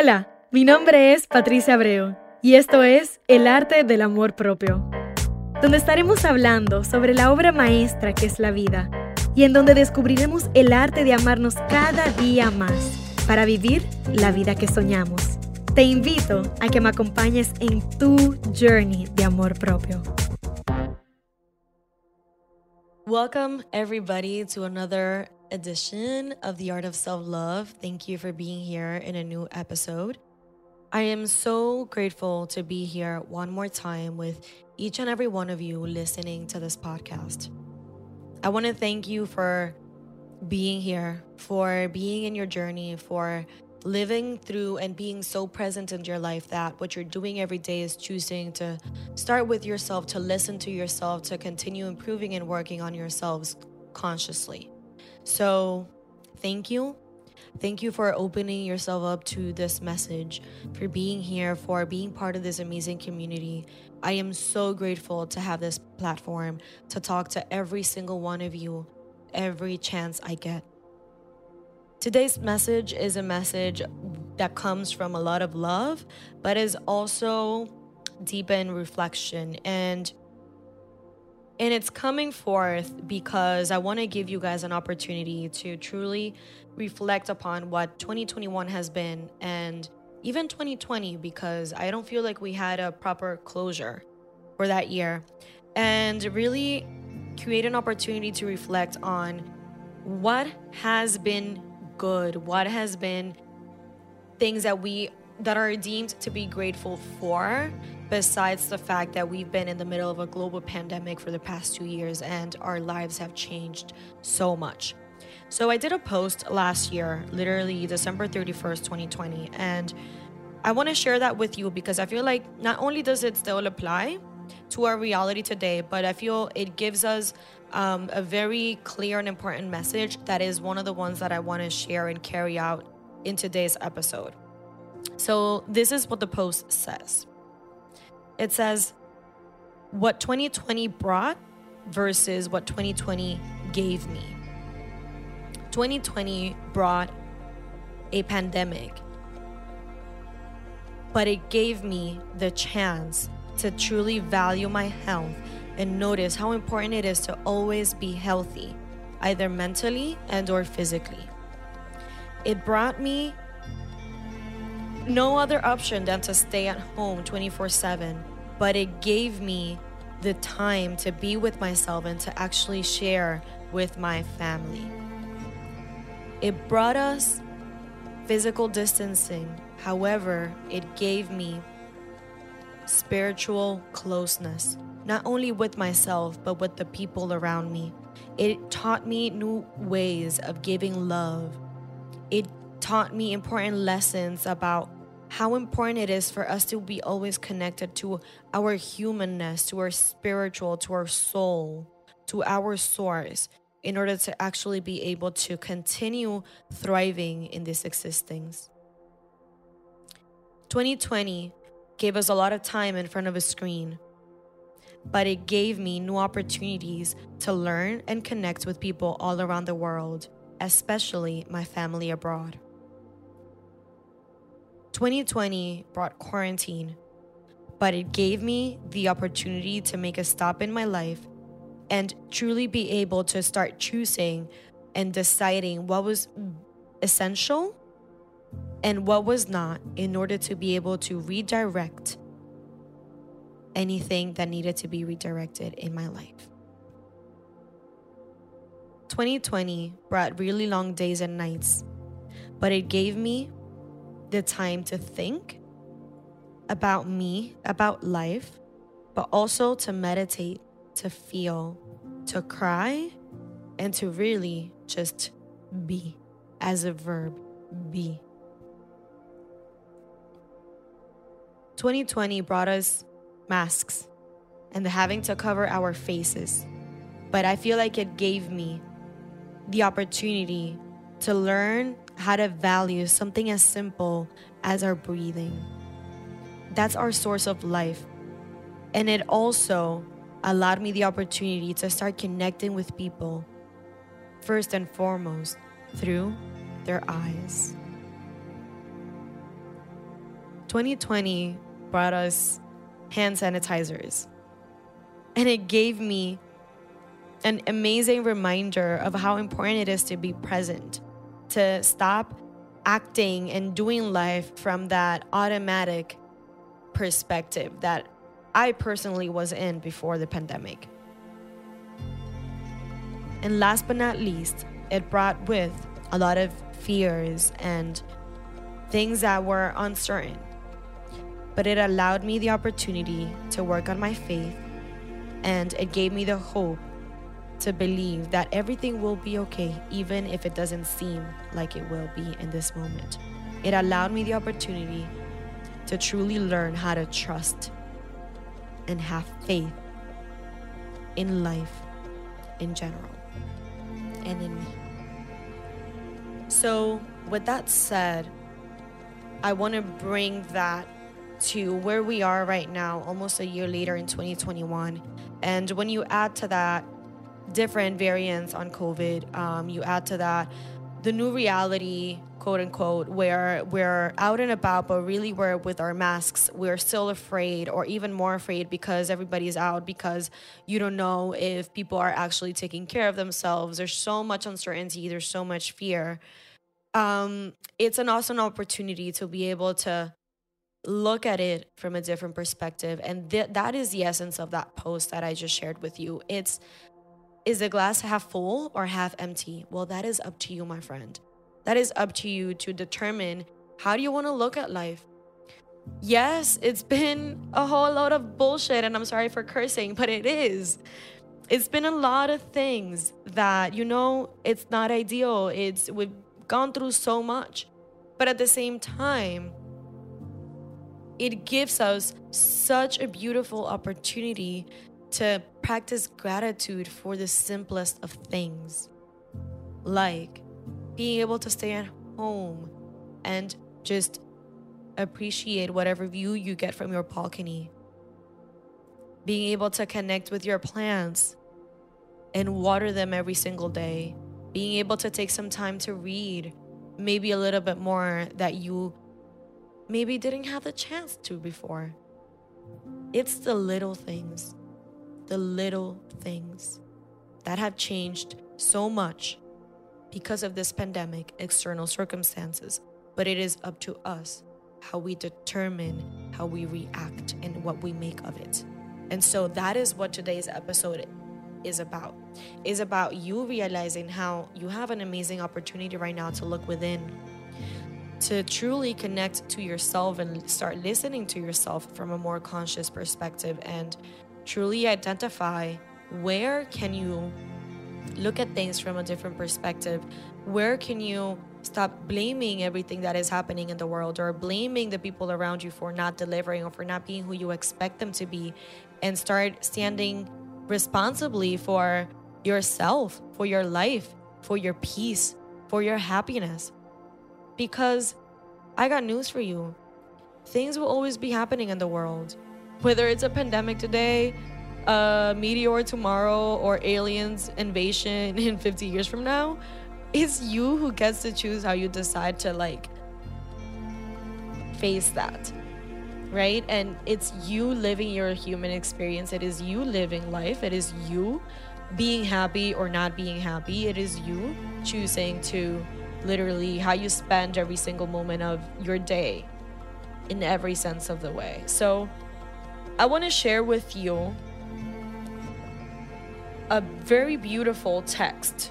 Hola, mi nombre es Patricia Abreu y esto es El arte del amor propio, donde estaremos hablando sobre la obra maestra que es la vida y en donde descubriremos el arte de amarnos cada día más para vivir la vida que soñamos. Te invito a que me acompañes en tu journey de amor propio. Welcome, everybody, to another edition of The Art of Self Love. Thank you for being here in a new episode. I am so grateful to be here one more time with each and every one of you listening to this podcast. I want to thank you for being here, for being in your journey, for living through and being so present in your life that what you're doing every day is choosing to start with yourself, to listen to yourself, to continue improving and working on yourselves consciously. So, thank you. Thank you for opening yourself up to this message, for being here, for being part of this amazing community. I am so grateful to have this platform to talk to every single one of you every chance I get. Today's message is a message that comes from a lot of love, but is also deep in reflection and and it's coming forth because I want to give you guys an opportunity to truly reflect upon what 2021 has been and even 2020 because I don't feel like we had a proper closure for that year. And really create an opportunity to reflect on what has been good, what has been things that we that are deemed to be grateful for besides the fact that we've been in the middle of a global pandemic for the past 2 years and our lives have changed so much. So I did a post last year, literally December 31st, 2020, and I want to share that with you because I feel like not only does it still apply to our reality today, but I feel it gives us um, a very clear and important message that is one of the ones that I want to share and carry out in today's episode. So, this is what the post says it says, What 2020 brought versus what 2020 gave me. 2020 brought a pandemic, but it gave me the chance to truly value my health and notice how important it is to always be healthy, either mentally and or physically. It brought me no other option than to stay at home 24/7, but it gave me the time to be with myself and to actually share with my family. It brought us physical distancing. However, it gave me spiritual closeness not only with myself, but with the people around me. It taught me new ways of giving love. It taught me important lessons about how important it is for us to be always connected to our humanness, to our spiritual, to our soul, to our source, in order to actually be able to continue thriving in this existence. 2020 gave us a lot of time in front of a screen but it gave me new opportunities to learn and connect with people all around the world, especially my family abroad. 2020 brought quarantine, but it gave me the opportunity to make a stop in my life and truly be able to start choosing and deciding what was essential and what was not in order to be able to redirect anything that needed to be redirected in my life. 2020 brought really long days and nights, but it gave me the time to think about me, about life, but also to meditate, to feel, to cry, and to really just be as a verb be. 2020 brought us masks and having to cover our faces. But I feel like it gave me the opportunity to learn how to value something as simple as our breathing. That's our source of life. And it also allowed me the opportunity to start connecting with people, first and foremost, through their eyes. 2020 brought us hand sanitizers. And it gave me an amazing reminder of how important it is to be present, to stop acting and doing life from that automatic perspective that I personally was in before the pandemic. And last but not least, it brought with a lot of fears and things that were uncertain. But it allowed me the opportunity to work on my faith and it gave me the hope to believe that everything will be okay, even if it doesn't seem like it will be in this moment. It allowed me the opportunity to truly learn how to trust and have faith in life in general and in me. So, with that said, I want to bring that to where we are right now, almost a year later in 2021. And when you add to that different variants on COVID. Um, you add to that the new reality, quote unquote, where we're out and about, but really we're with our masks. We're still afraid, or even more afraid because everybody's out because you don't know if people are actually taking care of themselves. There's so much uncertainty, there's so much fear. Um, it's an awesome opportunity to be able to look at it from a different perspective. And th- that is the essence of that post that I just shared with you. It's is the glass half full or half empty? Well, that is up to you, my friend. That is up to you to determine how do you want to look at life. Yes, it's been a whole lot of bullshit, and I'm sorry for cursing, but it is. It's been a lot of things that, you know, it's not ideal. It's we've gone through so much. But at the same time, it gives us such a beautiful opportunity to practice gratitude for the simplest of things, like being able to stay at home and just appreciate whatever view you get from your balcony. Being able to connect with your plants and water them every single day. Being able to take some time to read, maybe a little bit more that you maybe didn't have the chance to before. It's the little things the little things that have changed so much because of this pandemic, external circumstances. But it is up to us how we determine how we react and what we make of it. And so that is what today's episode is about. Is about you realizing how you have an amazing opportunity right now to look within to truly connect to yourself and start listening to yourself from a more conscious perspective and truly identify where can you look at things from a different perspective? Where can you stop blaming everything that is happening in the world or blaming the people around you for not delivering or for not being who you expect them to be? And start standing responsibly for yourself for your life for your peace for your happiness. Because i got news for you. Things will always be happening in the world whether it's a pandemic today, a meteor tomorrow, or aliens invasion in 50 years from now, it's you who gets to choose how you decide to like face that. Right? And it's you living your human experience. It is you living life. It is you being happy or not being happy. It is you choosing to literally how you spend every single moment of your day in every sense of the way. So, I want to share with you a very beautiful text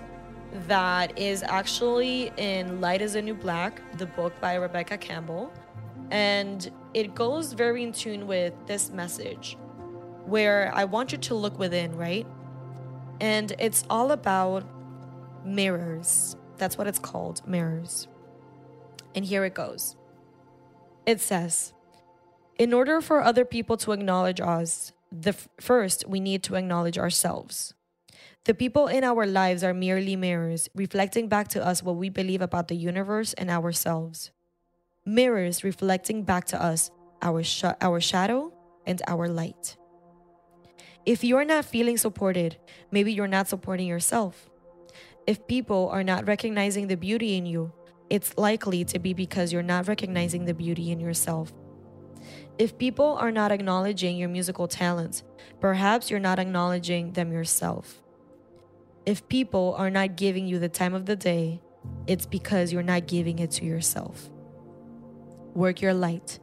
that is actually in Light is a New Black, the book by Rebecca Campbell. And it goes very in tune with this message where I want you to look within, right? And it's all about mirrors. That's what it's called mirrors. And here it goes. It says, in order for other people to acknowledge us, the f- first we need to acknowledge ourselves. The people in our lives are merely mirrors, reflecting back to us what we believe about the universe and ourselves. Mirrors reflecting back to us our, sh- our shadow and our light. If you're not feeling supported, maybe you're not supporting yourself. If people are not recognizing the beauty in you, it's likely to be because you're not recognizing the beauty in yourself. If people are not acknowledging your musical talents, perhaps you're not acknowledging them yourself. If people are not giving you the time of the day, it's because you're not giving it to yourself. Work your light.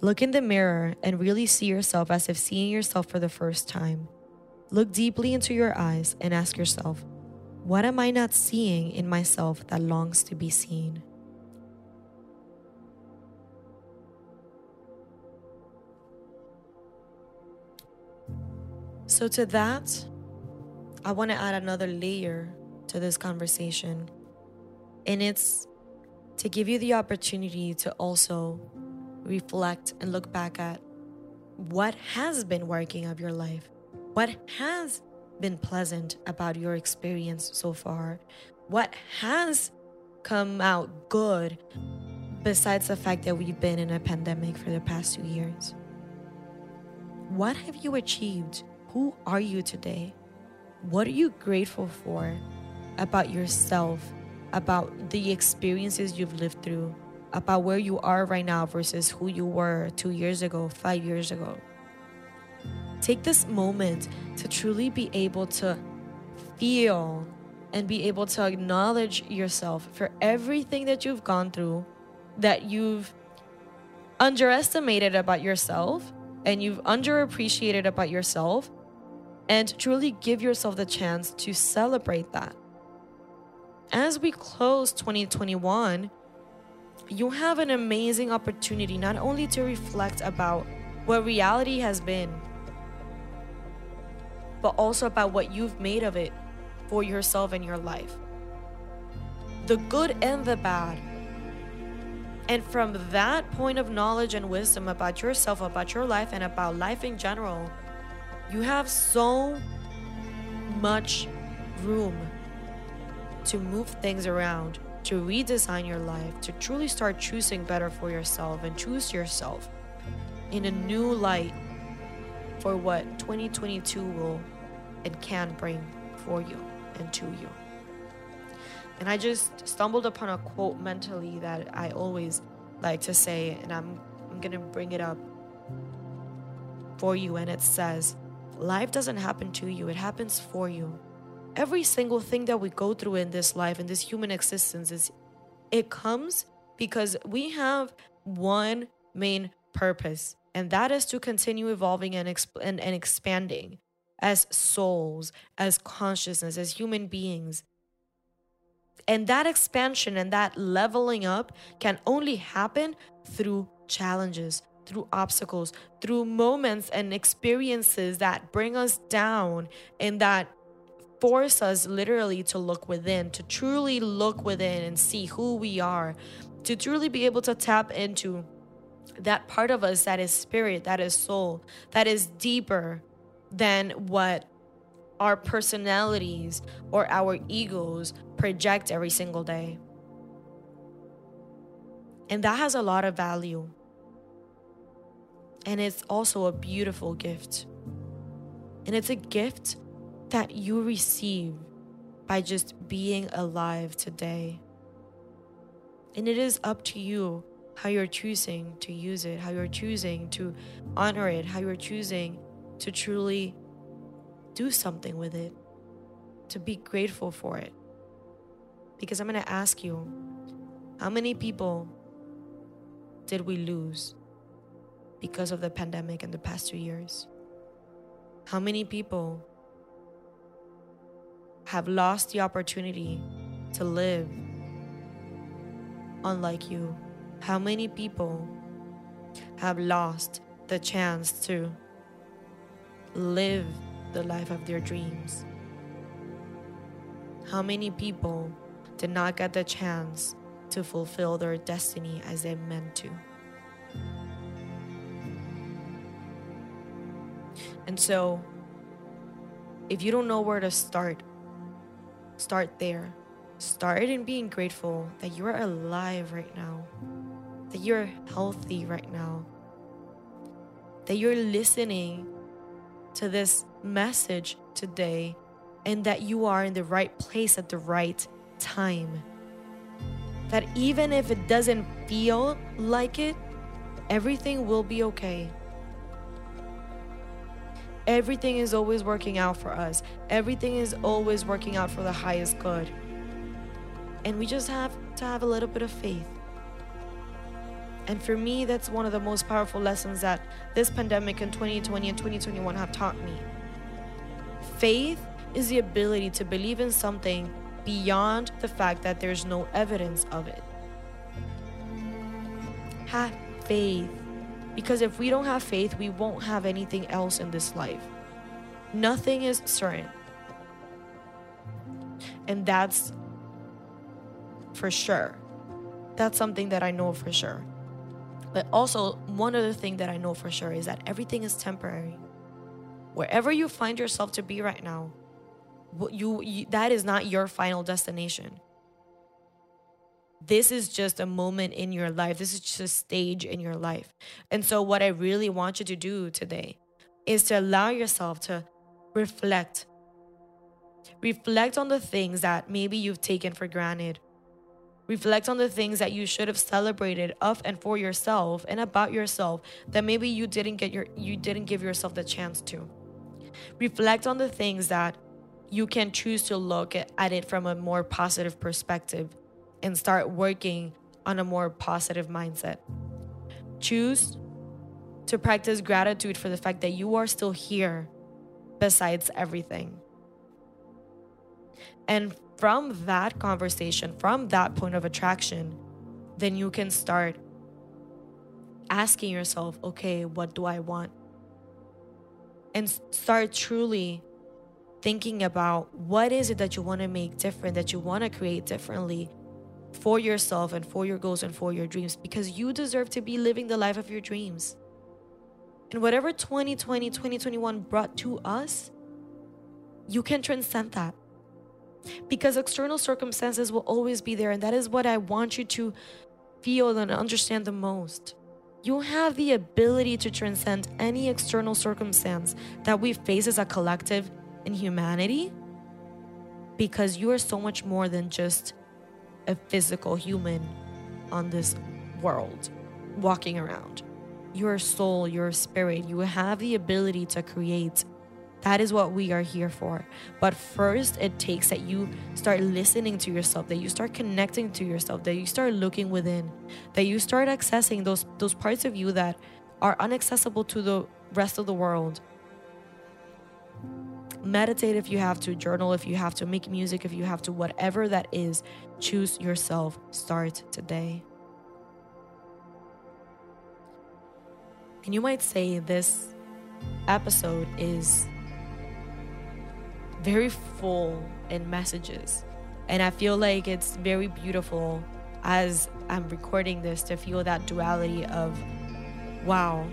Look in the mirror and really see yourself as if seeing yourself for the first time. Look deeply into your eyes and ask yourself, what am I not seeing in myself that longs to be seen? So, to that, I want to add another layer to this conversation. And it's to give you the opportunity to also reflect and look back at what has been working of your life, what has been pleasant about your experience so far, what has come out good besides the fact that we've been in a pandemic for the past two years. What have you achieved? Who are you today? What are you grateful for about yourself, about the experiences you've lived through, about where you are right now versus who you were two years ago, five years ago. Take this moment to truly be able to feel and be able to acknowledge yourself for everything that you've gone through, that you've underestimated about yourself and you've underappreciated about yourself, and truly give yourself the chance to celebrate that. As we close 2021, you have an amazing opportunity not only to reflect about what reality has been, but also about what you've made of it for yourself and your life. The good and the bad. And from that point of knowledge and wisdom about yourself, about your life, and about life in general, you have so much room to move things around to redesign your life, to truly start choosing better for yourself and choose yourself in a new light for what 2022 will and can bring for you and to you. And I just stumbled upon a quote mentally that I always like to say, and I'm, I'm to bring it up for you. And it says, Life doesn't happen to you, it happens for you. Every single thing that we go through in this life in this human existence is it comes because we have one main purpose and that is to continue evolving and, exp- and, and expanding as souls as consciousness as human beings. And that expansion and that leveling up can only happen through challenges through obstacles, through moments and experiences that bring us down and that force us literally to look within, to truly look within and see who we are, to truly be able to tap into that part of us that is spirit, that is soul, that is deeper than what our personalities or our egos project every single day. And that has a lot of value. And it's also a beautiful gift. And it's a gift that you receive by just being alive today. And it is up to you how you're choosing to use it, how you're choosing to honor it, how you're choosing to truly do something with it, to be grateful for it. Because I'm going to ask you how many people did we lose because of the pandemic in the past two years? How many people have lost the opportunity to live unlike you? How many people have lost the chance to live the life of their dreams? How many people did not get the chance to fulfill their destiny as they meant to? And so, if you don't know where to start, Start there. Start in being grateful that you are alive right now, that you're healthy right now, that you're listening to this message today, and that you are in the right place at the right time. That even if it doesn't feel like it, everything will be okay. Everything is always working out for us. Everything is always working out for the highest good. And we just have to have a little bit of faith. And for me, that's one of the most powerful lessons that this pandemic in 2020 and 2021 have taught me. Faith is the ability to believe in something beyond the fact that there's no evidence of it. Have faith. Because if we don't have faith, we won't have anything else in this life. Nothing is certain. And that's for sure. That's something that I know for sure. But also, one other thing that I know for sure is that everything is temporary. Wherever you find yourself to be right now, you, you that is not your final destination. This is just a moment in your life. This is just a stage in your life. And so, what I really want you to do today is to allow yourself to reflect. Reflect on the things that maybe you've taken for granted. Reflect on the things that you should have celebrated of and for yourself and about yourself that maybe you didn't get your you didn't give yourself the chance to. Reflect on the things that you can choose to look at it from a more positive perspective and start working on a more positive mindset. Choose to practice gratitude for the fact that you are still here besides everything. And from that conversation, from that point of attraction, then you can start asking yourself, okay, what do I want? And start truly thinking about what is it that you want to make different, that you want to create differently for yourself and for your goals and for your dreams because you deserve to be living the life of your dreams. And whatever 2020, 2021 brought to us, you can transcend that. Because external circumstances will always be there. And that is what I want you to feel and understand the most. You have the ability to transcend any external circumstance that we face as a collective in humanity because you are so much more than just a physical human on this world walking around. Your soul, your spirit, you have the ability to create. That is what we are here for. But first, it takes that you start listening to yourself, that you start connecting to yourself, that you start looking within, that you start accessing those, those parts of you that are inaccessible to the rest of the world meditate if you have to, journal if you have to, make music if you have to, whatever that is, choose yourself. Start today. And you might say this episode is very full in messages. And I feel like it's very beautiful as I'm recording this to feel that duality of, wow,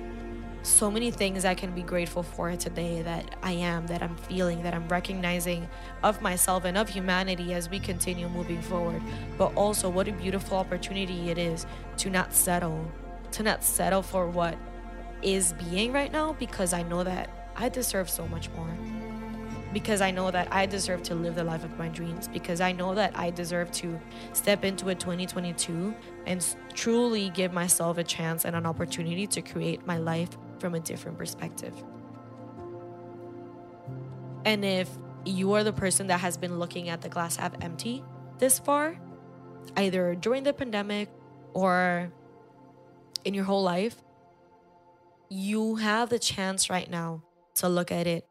so many things I can be grateful for today that I am, that I'm feeling, that I'm recognizing of myself and of humanity as we continue moving forward. But also, what a beautiful opportunity it is to not settle, to not settle for what is being right now because I know that I deserve so much more. Because I know that I deserve to live the life of my dreams. Because I know that I deserve to step into a 2022 and truly give myself a chance and an opportunity to create my life from a different perspective. And if you are the person that has been looking at the glass half empty this far, either during the pandemic or in your whole life, you have the chance right now to look at it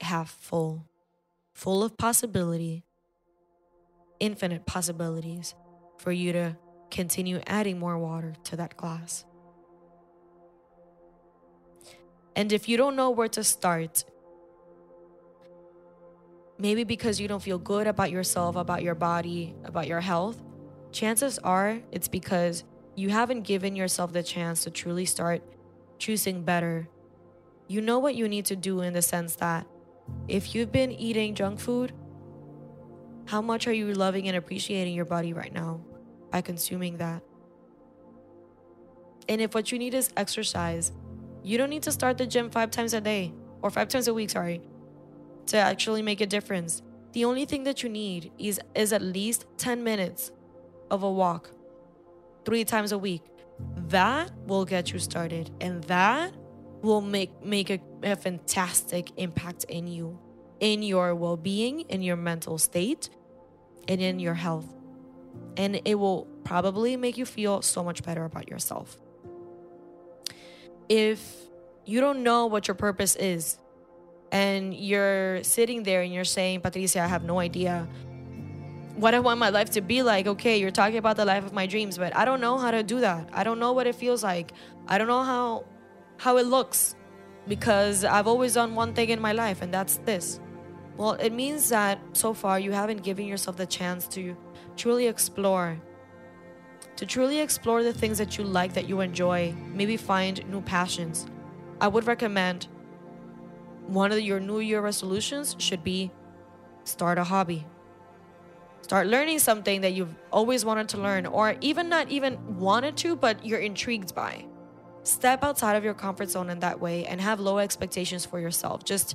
half full, full of possibility, infinite possibilities for you to continue adding more water to that glass. And if you don't know where to start, maybe because you don't feel good about yourself, about your body, about your health, chances are it's because you haven't given yourself the chance to truly start choosing better. You know what you need to do in the sense that if you've been eating junk food, how much are you loving and appreciating your body right now by consuming that? And if what you need is exercise, you don't need to start the gym five times a day or five times a week, sorry, to actually make a difference. The only thing that you need is, is at least 10 minutes of a walk three times a week. that will get you started and that will make make a, a fantastic impact in you in your well-being in your mental state and in your health and it will probably make you feel so much better about yourself if you don't know what your purpose is and you're sitting there and you're saying patricia i have no idea what I want my life to be like. Okay, you're talking about the life of my dreams, but I don't know how to do that. I don't know what it feels like. I don't know how how it looks because I've always done one thing in my life and that's this. Well, it means that so far you haven't given yourself the chance to truly explore. To truly explore the things that you like, that you enjoy, maybe find new passions. I would recommend one of your New Year resolutions should be start a hobby Start learning something that you've always wanted to learn, or even not even wanted to, but you're intrigued by. Step outside of your comfort zone in that way and have low expectations for yourself. Just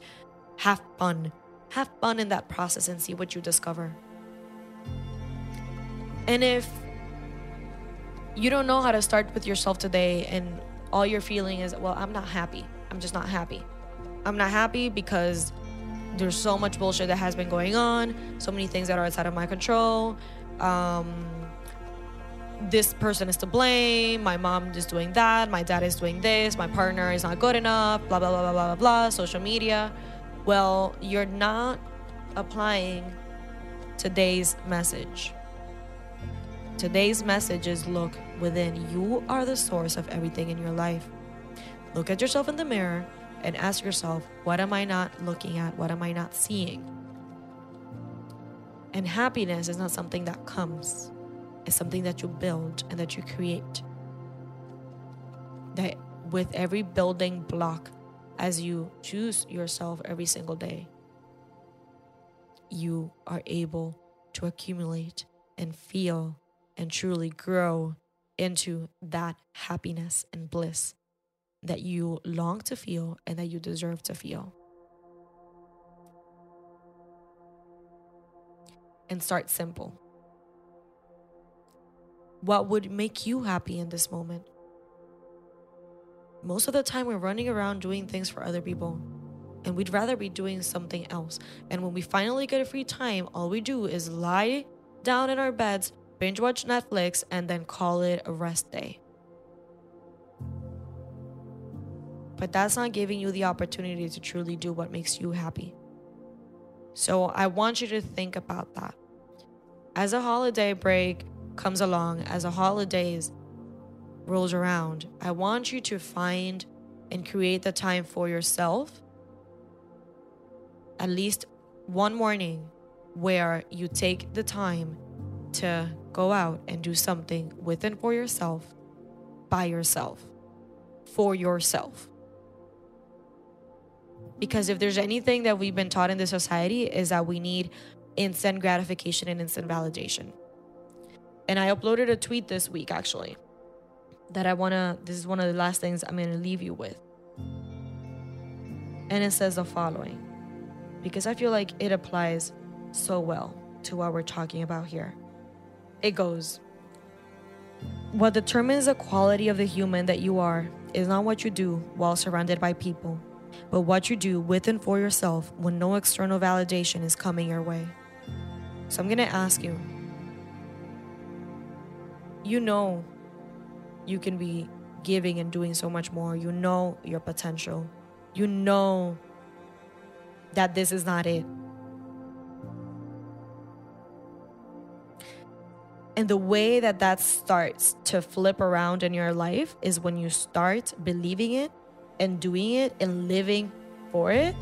have fun. Have fun in that process and see what you discover. And if you don't know how to start with yourself today and all you're feeling is, well, I'm not happy. I'm just not happy. I'm not happy because there's so much bullshit that has been going on, so many things that are outside of my control. Um, this person is to blame. My mom is doing that. My dad is doing this. My partner is not good enough. Blah, blah, blah, blah, blah, blah. Social media. Well, you're not applying today's message. Today's message is look within. You are the source of everything in your life. Look at yourself in the mirror and ask yourself, what am I not looking at? What am I not seeing? And happiness is not something that comes, it's something that you build and that you create. That with every building block, as you choose yourself every single day, you are able to accumulate and feel and truly grow into that happiness and bliss that you long to feel and that you deserve to feel. And start simple. What would make you happy in this moment? Most of the time, we're running around doing things for other people, and we'd rather be doing something else. And when we finally get a free time, all we do is lie down in our beds, binge watch Netflix, and then call it a rest day. but that's not giving you the opportunity to truly do what makes you happy. So I want you to think about that. As a holiday break comes along, as a holidays rolls around, I want you to find and create the time for yourself at least one morning where you take the time to go out and do something with and for yourself, by yourself, for yourself. Because if there's anything that we've been taught in this society is that we need instant gratification and instant validation. And I uploaded a tweet this week actually that I want to this is one of the last things I'm going to leave you with. And it says the following because I feel like it applies so well to what we're talking about here. It goes What determines the quality of the human that you are is not what you do while surrounded by people but what you do with and for yourself when no external validation is coming your way. So I'm going to ask you you know you can be giving and doing so much more. You know your potential. You know that this is not it. And the way that that starts to flip around in your life is when you start believing it and doing it and living for it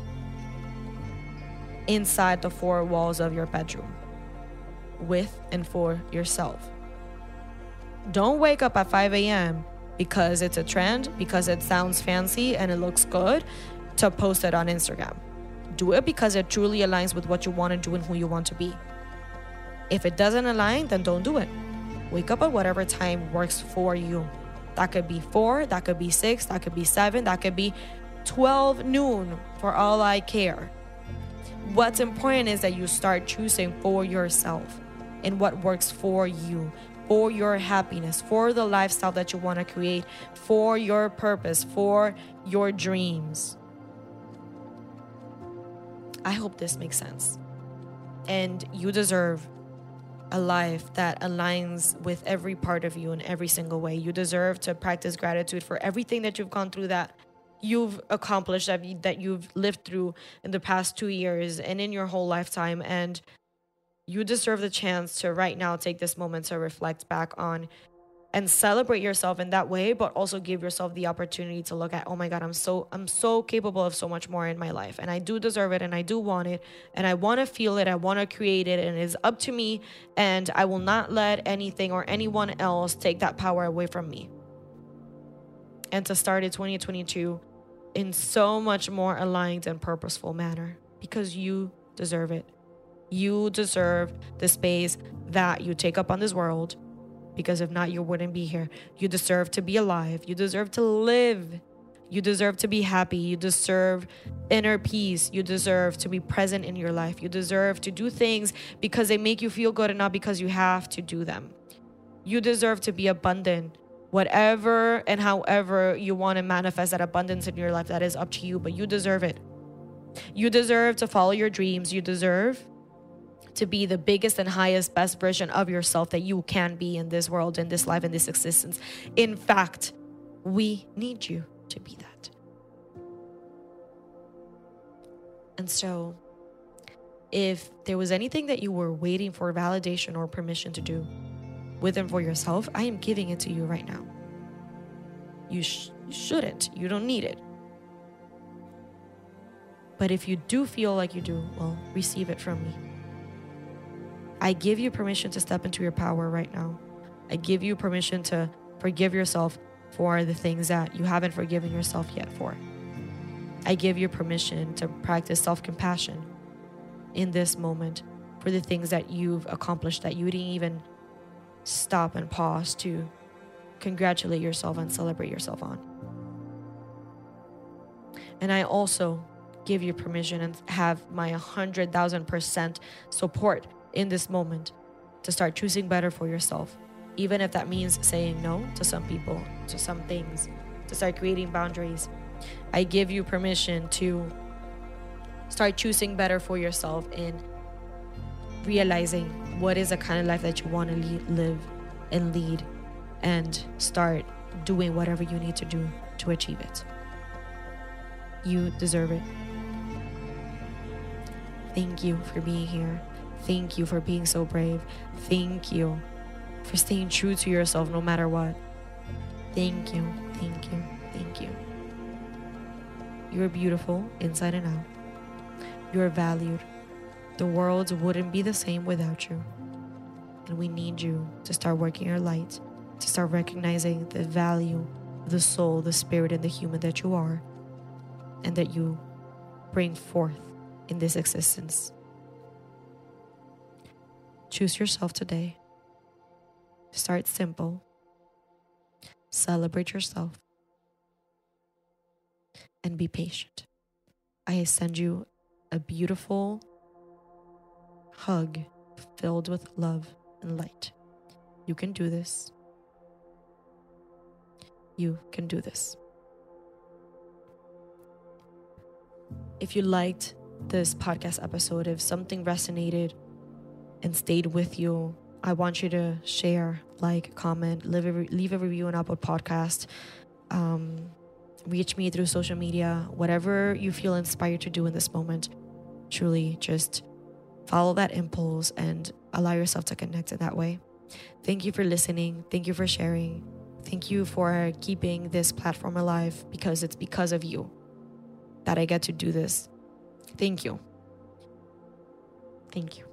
inside the four walls of your bedroom with and for yourself. Don't wake up at 5 a.m. because it's a trend, because it sounds fancy and it looks good to post it on Instagram. Do it because it truly aligns with what you want to do and who you want to be. If it doesn't align, then don't do it. Wake up at whatever time works for you. That could be four, that could be six, that could be seven, that could be 12 noon for all I care. What's important is that you start choosing for yourself and what works for you. for your happiness, for the lifestyle that you want to create, for your purpose, for your dreams. I hope this makes sense. And you deserve a life that aligns with every part of you in every single way. You deserve to practice gratitude for everything that you've gone through that you've accomplished that, you, that you've lived through in the past 2 years and in your whole lifetime and you deserve the chance to right now take this moment to reflect back on and celebrate yourself in that way but also give yourself the opportunity to look at oh my god i'm so i'm so capable of so much more in my life. And i do deserve it and i do want it and i want to feel it i want to create it and it's up to me and i will not let anything or anyone else take that power away from me. And to start in 2022 in so much more aligned and purposeful manner because you deserve it. You deserve the space that you take up on this world because if not, you wouldn't be here. You deserve to be alive. You deserve to live. You deserve to be happy. You deserve inner peace. You deserve to be present in your life. You deserve to do things because they make you feel good and not because you have to do them. You deserve to be abundant. Whatever and however you want to manifest that abundance in your life, that is up to you, but you deserve it. You deserve to follow your dreams. You deserve to be the biggest and highest, best version of yourself that you can be in this world, in this life, in this existence. In fact, we need you to be that. And so, if there was anything that you were waiting for validation or permission to do with and for yourself, I am giving it to you right now. You sh- shouldn't, you don't need it. But if you do feel like you do, well, receive it from me. I give you permission to step into your power right now. I give you permission to forgive yourself for the things that you haven't forgiven yourself yet for. I give you permission to practice self compassion in this moment for the things that you've accomplished that you didn't even stop and pause to congratulate yourself and celebrate yourself on. And I also give you permission and have my 100,000% support in this moment to start choosing better for yourself, even if that means saying no to some people, to some things, to start creating boundaries. I give you permission to start choosing better for yourself in realizing what is the kind of life that you want to lead, live and lead and start doing whatever you need to do to achieve it. You deserve it. Thank you for being here. Thank you for being so brave. Thank you for staying true to yourself no matter what. Thank you, thank you, thank you. You're beautiful inside and out. You're valued. The world wouldn't be the same without you. And we need you to start working your light, to start recognizing the value of the soul, the spirit, and the human that you are, and that you bring forth in this existence. Choose yourself today. Start simple. Celebrate yourself. And be patient. I send you a beautiful hug filled with love and light. You can do this. You can do this. If you liked this podcast episode, if something resonated, and stayed with you, I want you to share, like, comment, leave a, leave a review on Apple Podcast. Um, reach me through social media, whatever you feel inspired to do in this moment. Truly, just follow that impulse and allow yourself to connect in that way. Thank you for listening. Thank you for sharing. Thank you for keeping this platform alive because it's because of you that I get to do this. Thank you. Thank you.